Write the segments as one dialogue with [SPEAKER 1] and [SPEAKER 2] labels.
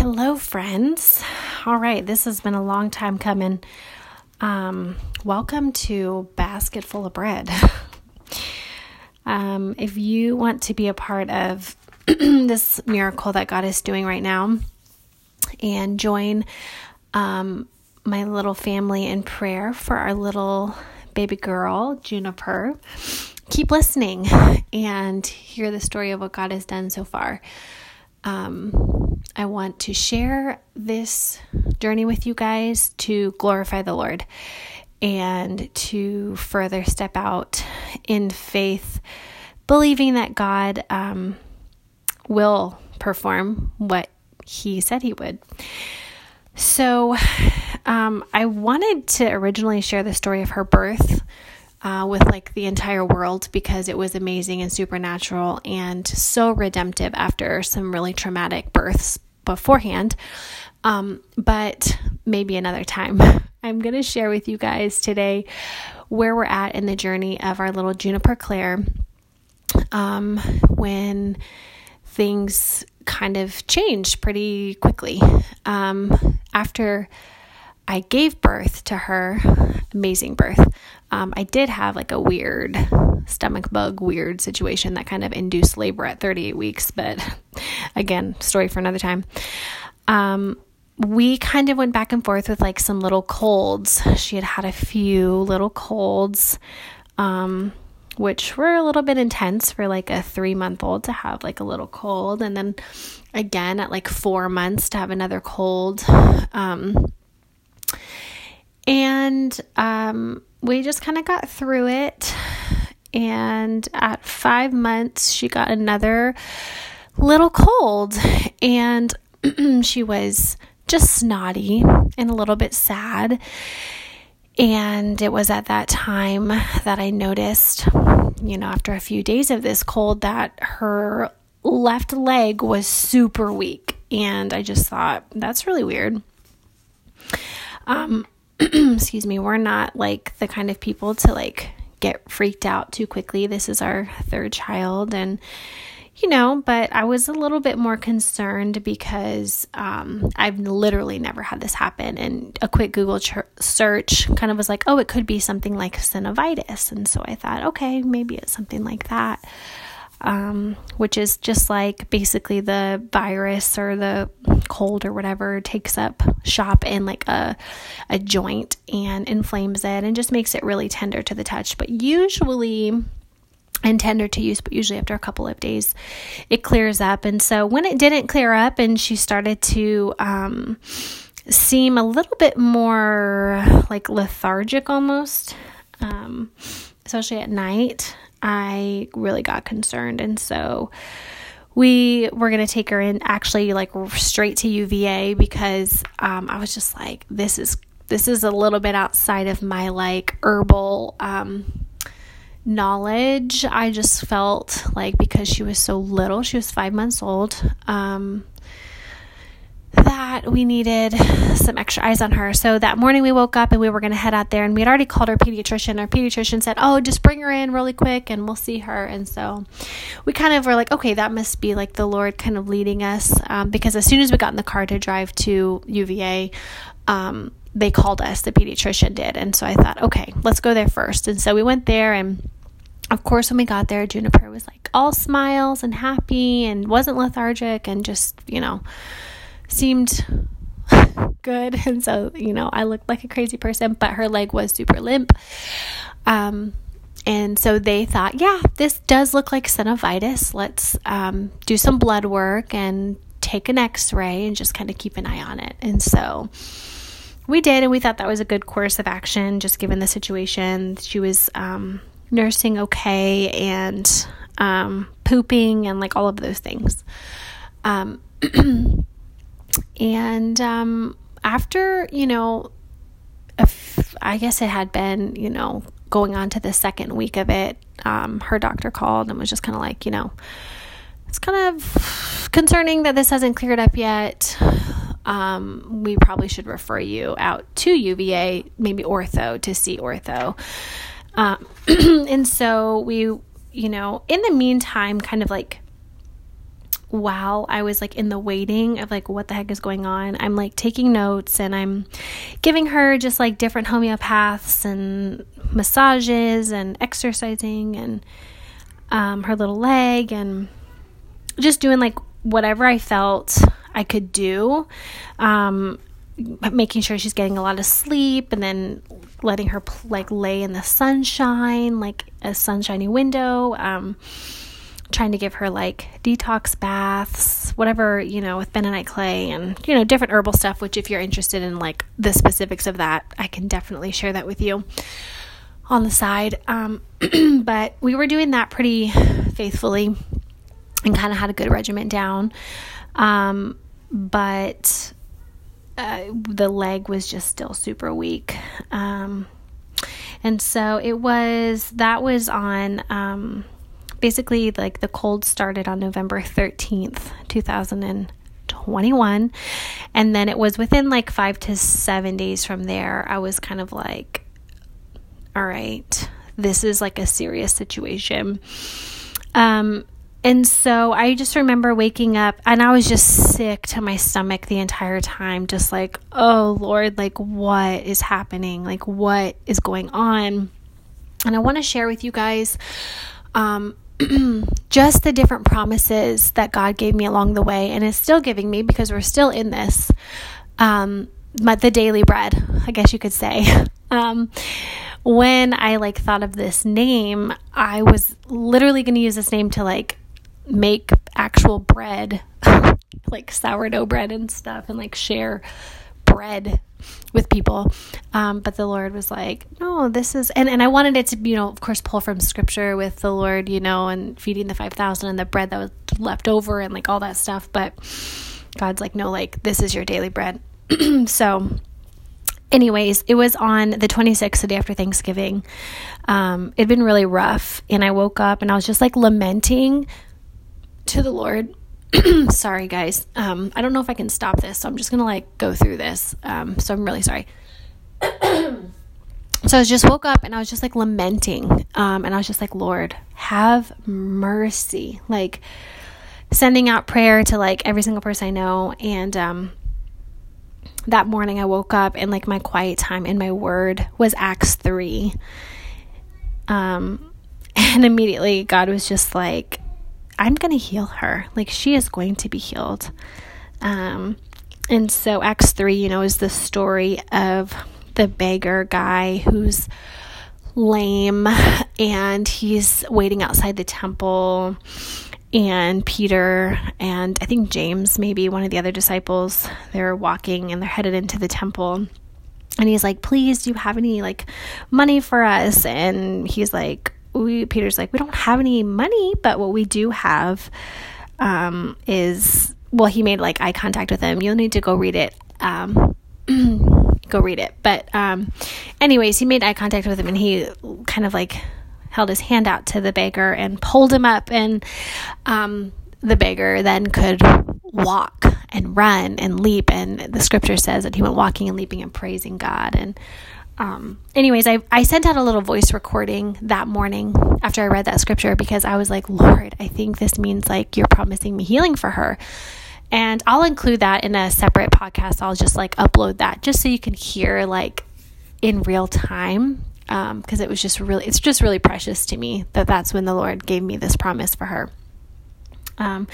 [SPEAKER 1] Hello, friends. All right, this has been a long time coming. Um, welcome to Basket Full of Bread. um, if you want to be a part of this miracle that God is doing right now and join um, my little family in prayer for our little baby girl, Juniper, keep listening and hear the story of what God has done so far. Um, I want to share this journey with you guys to glorify the Lord and to further step out in faith, believing that God um, will perform what He said He would. So, um, I wanted to originally share the story of her birth uh, with like the entire world because it was amazing and supernatural and so redemptive after some really traumatic births beforehand. Um, but maybe another time. I'm going to share with you guys today where we're at in the journey of our little Juniper Claire um, when things kind of changed pretty quickly. Um, after I gave birth to her, amazing birth, um, I did have like a weird stomach bug, weird situation that kind of induced labor at 38 weeks. But again, story for another time. Um, we kind of went back and forth with like some little colds. She had had a few little colds, um, which were a little bit intense for like a three month old to have like a little cold. And then again at like four months to have another cold. Um, and um, we just kind of got through it. And at five months, she got another little cold. And she was just snotty and a little bit sad. And it was at that time that I noticed, you know, after a few days of this cold, that her left leg was super weak. And I just thought, that's really weird. Um, excuse me, we're not like the kind of people to like get freaked out too quickly. This is our third child and you know, but I was a little bit more concerned because um, I've literally never had this happen. And a quick Google ch- search kind of was like, oh, it could be something like synovitis. And so I thought, okay, maybe it's something like that um, which is just like basically the virus or the cold or whatever takes up shop in like a a joint and inflames it and just makes it really tender to the touch. But usually and tender to use, but usually after a couple of days, it clears up. And so when it didn't clear up and she started to um, seem a little bit more like lethargic almost, um, especially at night, I really got concerned. And so we were going to take her in actually like straight to UVA because um, I was just like, this is this is a little bit outside of my like herbal um, knowledge. I just felt like because she was so little, she was five months old. Um, that we needed some extra eyes on her. So that morning we woke up and we were going to head out there and we had already called our pediatrician. Our pediatrician said, "Oh, just bring her in really quick and we'll see her." And so we kind of were like, "Okay, that must be like the Lord kind of leading us." Um, because as soon as we got in the car to drive to UVA, um, they called us. The pediatrician did, and so I thought, "Okay, let's go there first. And so we went there and. Of course, when we got there, Juniper was like all smiles and happy and wasn't lethargic and just, you know, seemed good. And so, you know, I looked like a crazy person, but her leg was super limp. Um, and so they thought, yeah, this does look like synovitis. Let's um, do some blood work and take an x ray and just kind of keep an eye on it. And so we did, and we thought that was a good course of action, just given the situation. She was um, nursing okay and um, pooping and like all of those things. And um, after, you know, I guess it had been, you know, going on to the second week of it, um, her doctor called and was just kind of like, you know, it's kind of concerning that this hasn't cleared up yet. Um, we probably should refer you out to UVA, maybe ortho, to see ortho. Um, and so we, you know, in the meantime, kind of like while I was like in the waiting of like what the heck is going on, I'm like taking notes and I'm giving her just like different homeopaths and massages and exercising and um, her little leg and just doing like whatever I felt I could do. Um, making sure she's getting a lot of sleep and then letting her like lay in the sunshine, like a sunshiny window. Um, trying to give her like detox baths, whatever, you know, with bentonite clay and, you know, different herbal stuff, which if you're interested in like the specifics of that, I can definitely share that with you on the side. Um, but we were doing that pretty faithfully and kind of had a good regiment down. Um, but uh, the leg was just still super weak. Um, and so it was, that was on, um, basically like the cold started on November 13th, 2021. And then it was within like five to seven days from there, I was kind of like, all right, this is like a serious situation. Um, and so I just remember waking up and I was just sick to my stomach the entire time, just like, oh Lord, like what is happening? Like what is going on? And I want to share with you guys um, just the different promises that God gave me along the way and is still giving me because we're still in this. Um, the daily bread, I guess you could say. Um, when I like thought of this name, I was literally going to use this name to like make actual bread, like sourdough bread and stuff, and like share bread with people. Um, but the Lord was like, no, this is, and, and I wanted it to, you know, of course, pull from scripture with the Lord, you know, and feeding the 5,000 and the bread that was left over and like all that stuff. But God's like, no, like, this is your daily bread. so, anyways, it was on the 26th, the day after Thanksgiving. Um, it'd been really rough. And I woke up and I was just like lamenting to the Lord sorry, guys. Um, I don't know if I can stop this, so I'm just gonna like go through this. Um, so I'm really sorry. so I just woke up and I was just like lamenting, um, and I was just like, Lord, have mercy. Like sending out prayer to like every single person I know, and um, that morning I woke up and like my quiet time in my word was Acts three. Um, and immediately God was just like I'm going to heal her. Like she is going to be healed. Um, and so Acts 3, you know, is the story of the beggar guy who's lame and he's waiting outside the temple and Peter and I think James, maybe one of the other disciples, they're walking and they're headed into the temple. And he's like, "Please, do you have any like money for us?" And he's like, we Peter's like, we don't have any money, but what we do have um, is well, he made like eye contact with him. You'll need to go read it. Um, go read it. But um, anyways, he made eye contact with him, and he kind of like held his hand out to the beggar and pulled him up, and um, the beggar then could walk and run and leap. And the scripture says that he went walking and leaping and praising God and um, anyways, I, I sent out a little voice recording that morning after I read that scripture because I was like, Lord, I think this means like you're promising me healing for her. And I'll include that in a separate podcast. I'll just like upload that just so you can hear like in real time. Um, cause it was just really, it's just really precious to me that that's when the Lord gave me this promise for her. Um,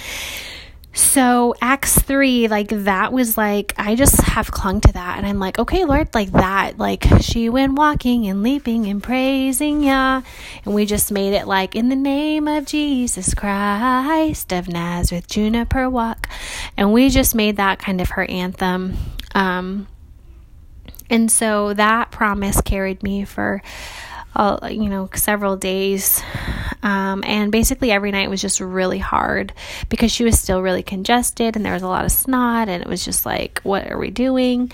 [SPEAKER 1] so, Acts 3, like that was like, I just have clung to that. And I'm like, okay, Lord, like that. Like she went walking and leaping and praising ya. And we just made it like, in the name of Jesus Christ of Nazareth, Juniper walk. And we just made that kind of her anthem. Um, and so that promise carried me for uh, you know, several days. Um, and basically, every night was just really hard because she was still really congested and there was a lot of snot, and it was just like, what are we doing?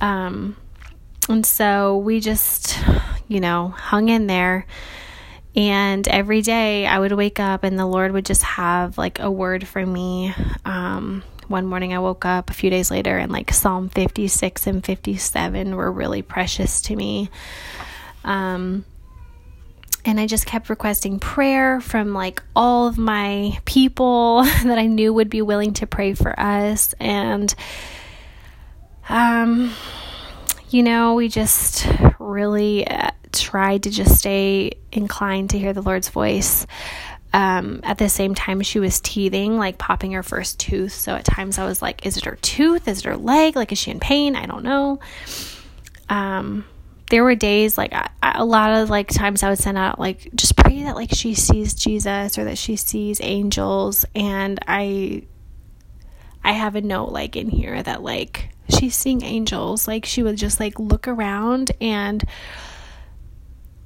[SPEAKER 1] Um, and so we just, you know, hung in there. And every day I would wake up and the Lord would just have like a word for me. Um, one morning I woke up a few days later and like Psalm 56 and 57 were really precious to me. Um, and I just kept requesting prayer from like all of my people that I knew would be willing to pray for us. And, um, you know, we just really uh, tried to just stay inclined to hear the Lord's voice. Um, at the same time, she was teething, like popping her first tooth. So at times I was like, is it her tooth? Is it her leg? Like, is she in pain? I don't know. Um, there were days like I, a lot of like times I would send out like just pray that like she sees Jesus or that she sees angels. And I I have a note like in here that like she's seeing angels. Like she would just like look around and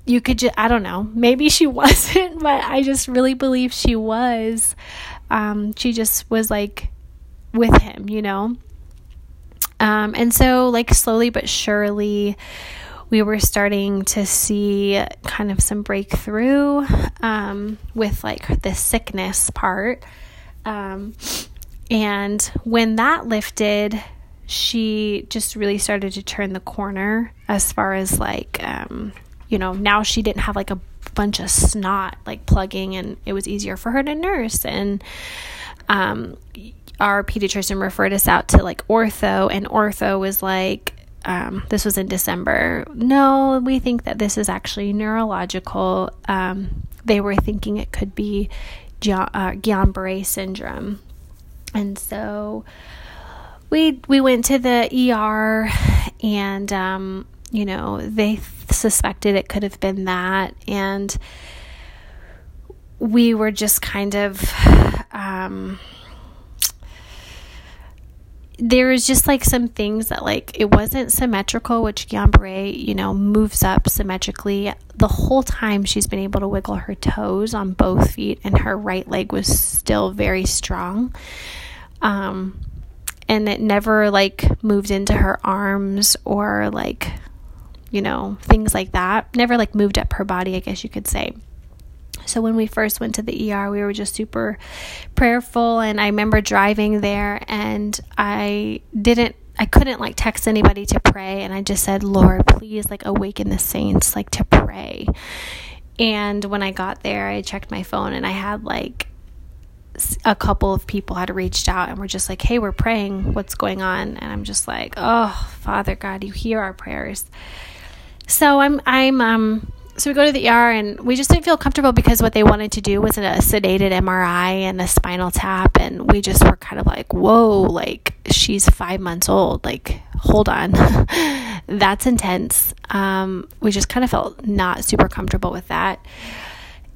[SPEAKER 1] you could just I don't know. Maybe she wasn't but I just really believe she was. Um she just was like with him you know? Um and so like slowly but surely we were starting to see kind of some breakthrough um, with like the sickness part. Um, and when that lifted, she just really started to turn the corner as far as like, um, you know, now she didn't have like a bunch of snot like plugging, and it was easier for her to nurse. And um, our pediatrician referred us out to like ortho, and ortho was like, um, this was in December. No, we think that this is actually neurological. Um, they were thinking it could be uh, Guillain-Barré syndrome, and so we we went to the ER, and um, you know they suspected it could have been that, and we were just kind of um, there was just like some things that like it wasn't symmetrical, which Guillain-Barré, you know, moves up symmetrically. The whole time she's been able to wiggle her toes on both feet, and her right leg was still very strong. Um, and it never like moved into her arms or like, you know, things like that. Never like moved up her body, I guess you could say. So when we first went to the ER, we were just super prayerful. And I remember driving there and I didn't, I couldn't like text anybody to pray. And I just said, Lord, please like awaken the saints like to pray. And when I got there, I checked my phone and I had like a couple of people had reached out and were just like, hey, we're praying. What's going on? And I'm just like, oh, Father God, you hear our prayers. So I'm, I'm, um, so we go to the ER and we just didn't feel comfortable because what they wanted to do was a sedated MRI and a spinal tap. And we just were kind of like, whoa, like she's five months old. Like, hold on. That's intense. Um, we just kind of felt not super comfortable with that.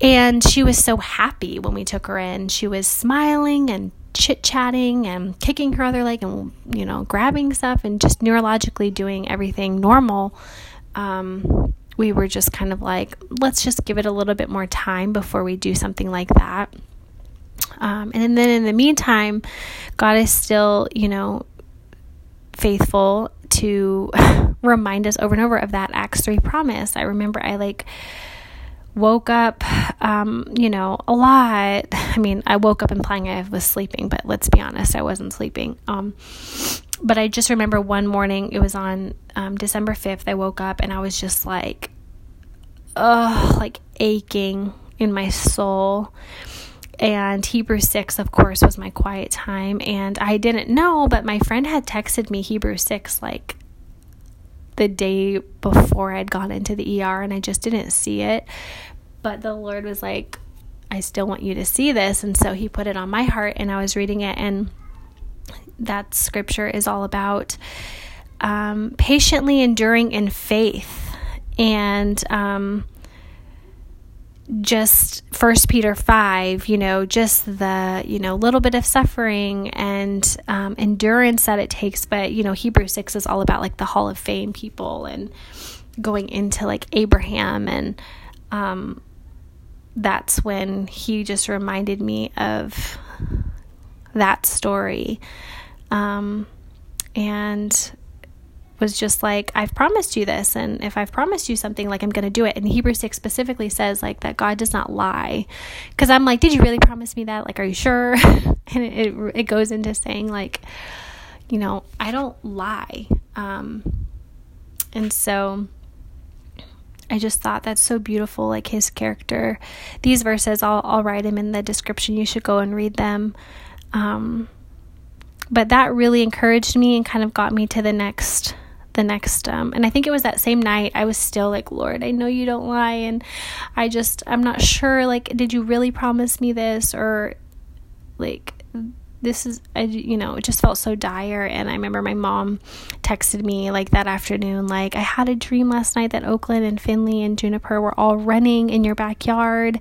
[SPEAKER 1] And she was so happy when we took her in. She was smiling and chit chatting and kicking her other leg and, you know, grabbing stuff and just neurologically doing everything normal. Um, we were just kind of like, let's just give it a little bit more time before we do something like that. Um, and then in the meantime, God is still, you know, faithful to remind us over and over of that Acts 3 promise. I remember I like woke up, um, you know, a lot. I mean, I woke up implying I was sleeping, but let's be honest, I wasn't sleeping. Um, but I just remember one morning, it was on um, December 5th, I woke up and I was just like, ugh, like aching in my soul. And Hebrew 6, of course, was my quiet time. And I didn't know, but my friend had texted me Hebrew 6 like the day before I'd gone into the ER, and I just didn't see it. But the Lord was like, I still want you to see this. And so He put it on my heart, and I was reading it. And that scripture is all about um, patiently enduring in faith and um, just first peter 5 you know just the you know little bit of suffering and um, endurance that it takes. But you know hebrew 6 is all about like the hall of fame people and going into like abraham and um, that's when he just reminded me of that story um, and was just like, I've promised you this. And if I've promised you something, like I'm going to do it. And Hebrews 6 specifically says, like, that God does not lie. Because I'm like, did you really promise me that? Like, are you sure? and it, it, it, goes into saying, like, you know, I don't lie. Um, and so I just thought that's so beautiful, like his character. These verses, I'll, I'll write them in the description. You should go and read them. Um, but that really encouraged me and kind of got me to the next the next um, and i think it was that same night i was still like lord i know you don't lie and i just i'm not sure like did you really promise me this or like this is I, you know it just felt so dire and i remember my mom texted me like that afternoon like i had a dream last night that oakland and finley and juniper were all running in your backyard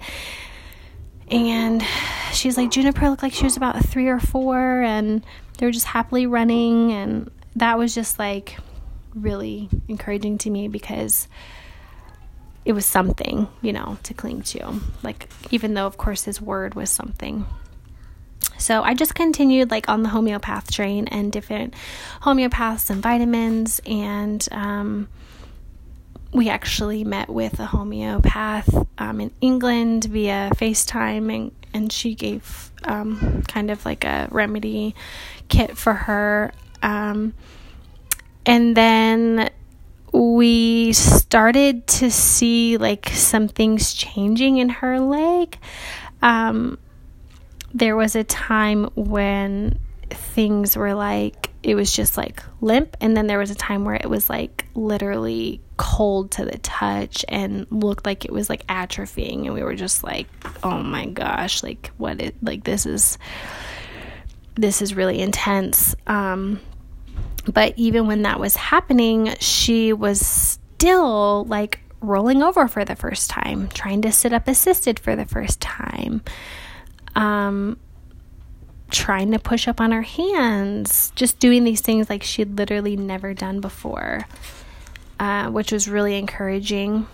[SPEAKER 1] and she's like juniper looked like she was about three or four and they were just happily running and that was just like really encouraging to me because it was something, you know, to cling to. Like, even though, of course, his word was something. So I just continued like on the homeopath train and different homeopaths and vitamins. And um, we actually met with a homeopath um, in England via FaceTime, and, and she gave um, kind of like a remedy kit for her. Um, and then we started to see like some things changing in her leg. Um, there was a time when things were like it was just like limp and then there was a time where it was like literally cold to the touch and looked like it was like atrophying and we were just like oh my gosh like what it like this is this is really intense. Um but even when that was happening, she was still like rolling over for the first time, trying to sit up assisted for the first time, um, trying to push up on her hands, just doing these things like she had literally never done before, uh, which was really encouraging.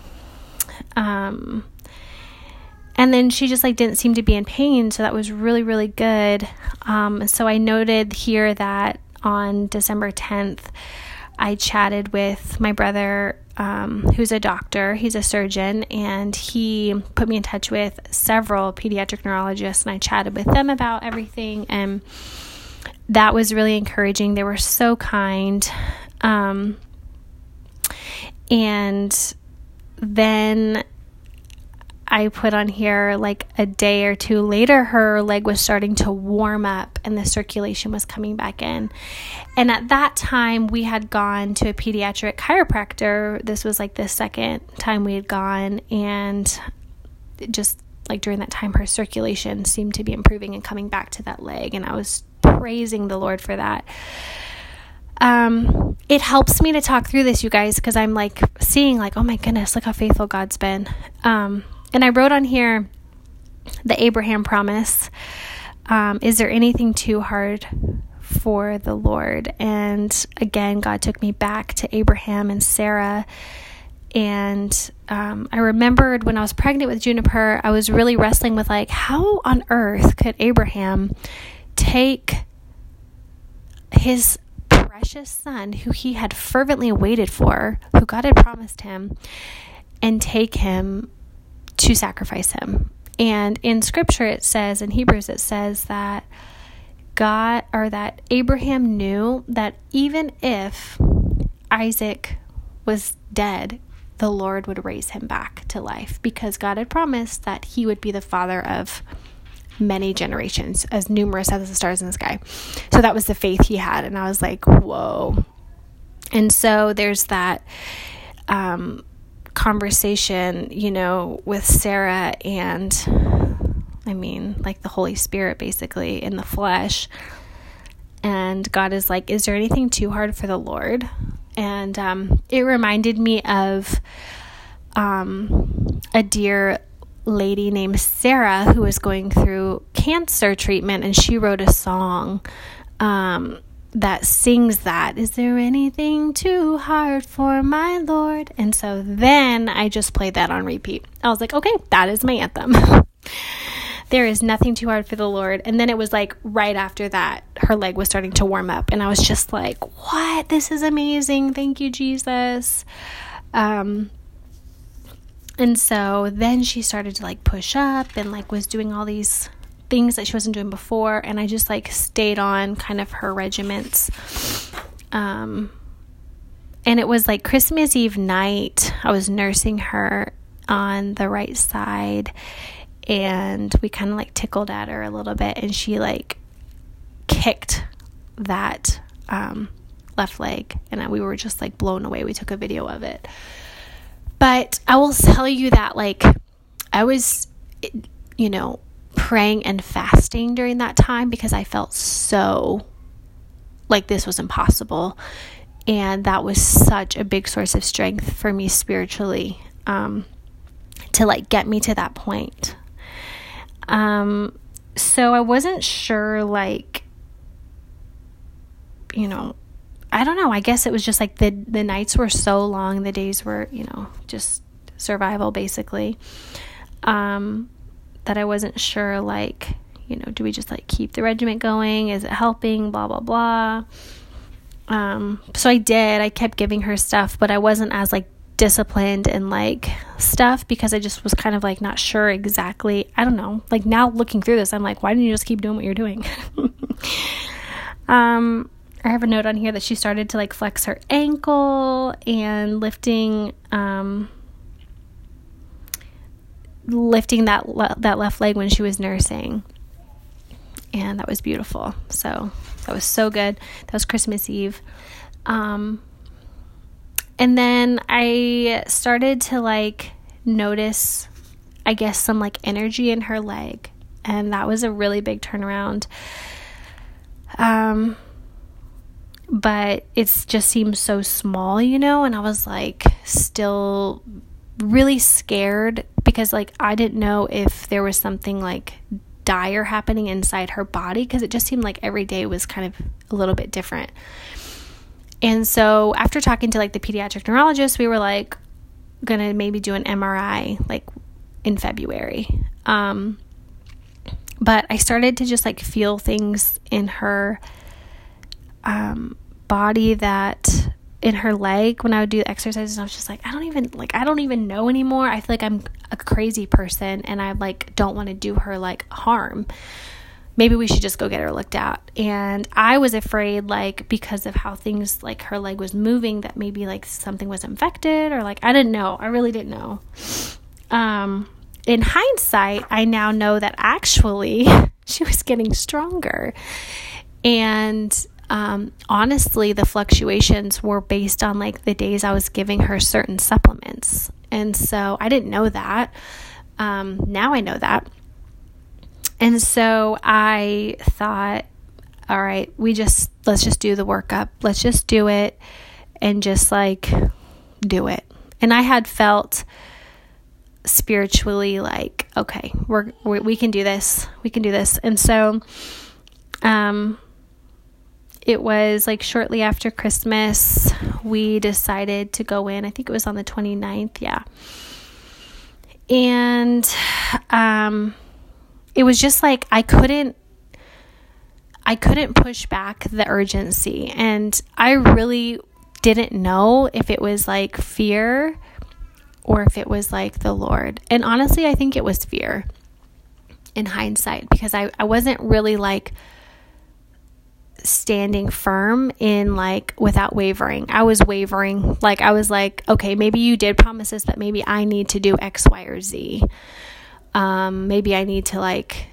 [SPEAKER 1] Um, and then she just like didn't seem to be in pain so that was really really good um, so i noted here that on December 10th, I chatted with my brother, um, who's a doctor. He's a surgeon, and he put me in touch with several pediatric neurologists, and I chatted with them about everything. And that was really encouraging. They were so kind. Um, and then I put on here like a day or two later, her leg was starting to warm up and the circulation was coming back in. And at that time, we had gone to a pediatric chiropractor. This was like the second time we had gone, and just like during that time, her circulation seemed to be improving and coming back to that leg. And I was praising the Lord for that. Um, it helps me to talk through this, you guys, because I'm like seeing, like, oh my goodness, look how faithful God's been. Um, and I wrote on here the Abraham promise. Um, is there anything too hard for the Lord? And again, God took me back to Abraham and Sarah. And um, I remembered when I was pregnant with Juniper, I was really wrestling with like, how on earth could Abraham take his precious son, who he had fervently waited for, who God had promised him, and take him to sacrifice him. And in scripture, it says, in Hebrews, it says that God or that Abraham knew that even if Isaac was dead, the Lord would raise him back to life because God had promised that he would be the father of many generations, as numerous as the stars in the sky. So that was the faith he had. And I was like, whoa. And so there's that um, conversation, you know, with Sarah and I mean, like the Holy Spirit basically in the flesh. And God is like, Is there anything too hard for the Lord? And um, it reminded me of um, a dear lady named Sarah who was going through cancer treatment, and she wrote a song. Um, that sings that. Is there anything too hard for my Lord? And so then I just played that on repeat. I was like, okay, that is my anthem. there is nothing too hard for the Lord. And then it was like right after that, her leg was starting to warm up. And I was just like, what? This is amazing. Thank you, Jesus. Um, and so then she started to like push up and like was doing all these things that she wasn't doing before and I just like stayed on kind of her regiments um and it was like Christmas Eve night. I was nursing her on the right side and we kind of like tickled at her a little bit and she like kicked that um, left leg and we were just like blown away. We took a video of it. But I will tell you that like I was you know praying and fasting during that time because I felt so like this was impossible. And that was such a big source of strength for me spiritually um, to like get me to that point. Um, so I wasn't sure, like, you know, I don't know. I guess it was just like the the nights were so long, the days were, you know, just survival basically. Um, that I wasn't sure, like, you know, do we just like keep the regiment going? Is it helping? Blah, blah, blah. Um, so I did. I kept giving her stuff, but I wasn't as like disciplined and like stuff because I just was kind of like not sure exactly. I don't know. Like now looking through this, I'm like, why didn't you just keep doing what you're doing? um, I have a note on here that she started to like flex her ankle and lifting um lifting that le- that left leg when she was nursing and that was beautiful. So that was so good. That was Christmas Eve. Um, and then I started to like notice, I guess, some like energy in her leg, and that was a really big turnaround. Um, but it just seemed so small, you know, and I was like still really scared because like I didn't know if there was something like dire happening inside her body because it just seemed like every day was kind of a little bit different. And so after talking to like the pediatric neurologist, we were like gonna maybe do an MRI like in February. Um, but I started to just like feel things in her um, body that in her leg when I would do exercises I was just like I don't even like I don't even know anymore. I feel like I'm a crazy person and I like don't want to do her like harm. Maybe we should just go get her looked at. And I was afraid like because of how things like her leg was moving that maybe like something was infected or like I didn't know. I really didn't know. Um in hindsight, I now know that actually she was getting stronger. And um, honestly, the fluctuations were based on like the days I was giving her certain supplements. And so I didn't know that. Um, now I know that. And so I thought, all right, we just, let's just do the workup. Let's just do it and just like do it. And I had felt spiritually like, okay, we're, we we can do this. We can do this. And so, um, it was like shortly after Christmas, we decided to go in. I think it was on the 29th, yeah. And um it was just like I couldn't I couldn't push back the urgency and I really didn't know if it was like fear or if it was like the Lord. And honestly, I think it was fear in hindsight because I, I wasn't really like standing firm in like without wavering. I was wavering. Like I was like, okay, maybe you did promise us, but maybe I need to do X, Y, or Z. Um, maybe I need to like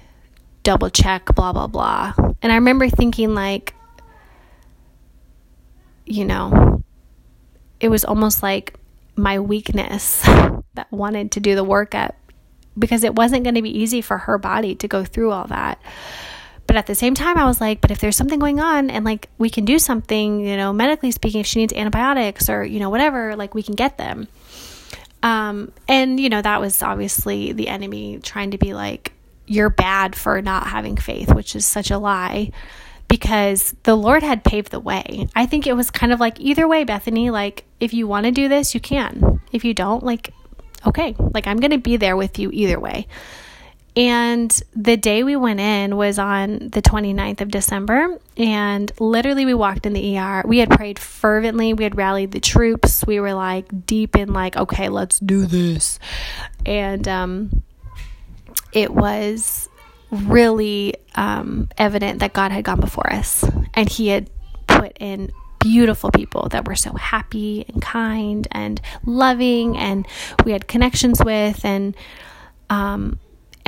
[SPEAKER 1] double check, blah, blah, blah. And I remember thinking like, you know, it was almost like my weakness that wanted to do the workup because it wasn't going to be easy for her body to go through all that. But at the same time, I was like, but if there's something going on and like we can do something, you know, medically speaking, if she needs antibiotics or, you know, whatever, like we can get them. Um, and, you know, that was obviously the enemy trying to be like, you're bad for not having faith, which is such a lie because the Lord had paved the way. I think it was kind of like either way, Bethany, like if you want to do this, you can. If you don't, like, okay, like I'm going to be there with you either way. And the day we went in was on the 29th of December. And literally, we walked in the ER. We had prayed fervently. We had rallied the troops. We were like deep in, like, okay, let's do this. And um, it was really um, evident that God had gone before us and He had put in beautiful people that were so happy and kind and loving and we had connections with and um,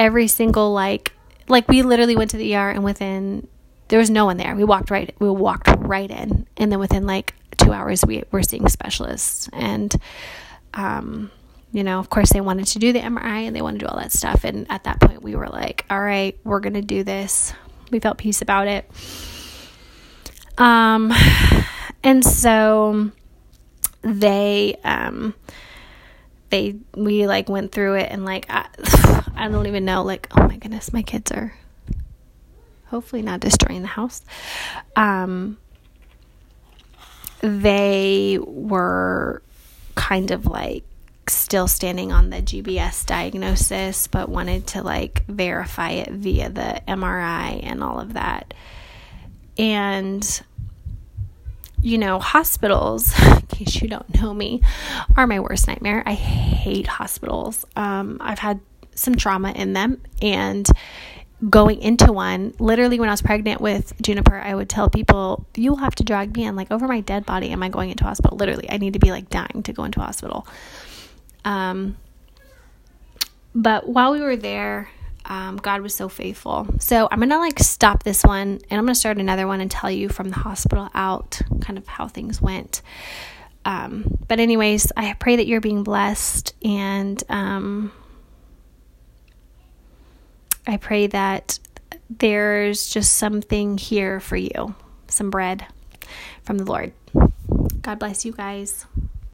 [SPEAKER 1] every single like like we literally went to the ER and within there was no one there. We walked right we walked right in and then within like 2 hours we were seeing specialists and um you know, of course they wanted to do the MRI and they wanted to do all that stuff and at that point we were like, all right, we're going to do this. We felt peace about it. Um and so they um they we like went through it and like I, I don't even know like oh my goodness my kids are hopefully not destroying the house. Um they were kind of like still standing on the GBS diagnosis but wanted to like verify it via the MRI and all of that. And you know, hospitals, case you don't know me, are my worst nightmare. I hate hospitals. Um, I've had some trauma in them, and going into one, literally when I was pregnant with Juniper, I would tell people, You'll have to drag me in, like over my dead body. Am I going into hospital? Literally, I need to be like dying to go into hospital. Um, but while we were there, um, God was so faithful. So I'm gonna like stop this one and I'm gonna start another one and tell you from the hospital out kind of how things went. Um, but anyways, I pray that you're being blessed and um, I pray that there's just something here for you, some bread from the Lord. God bless you guys.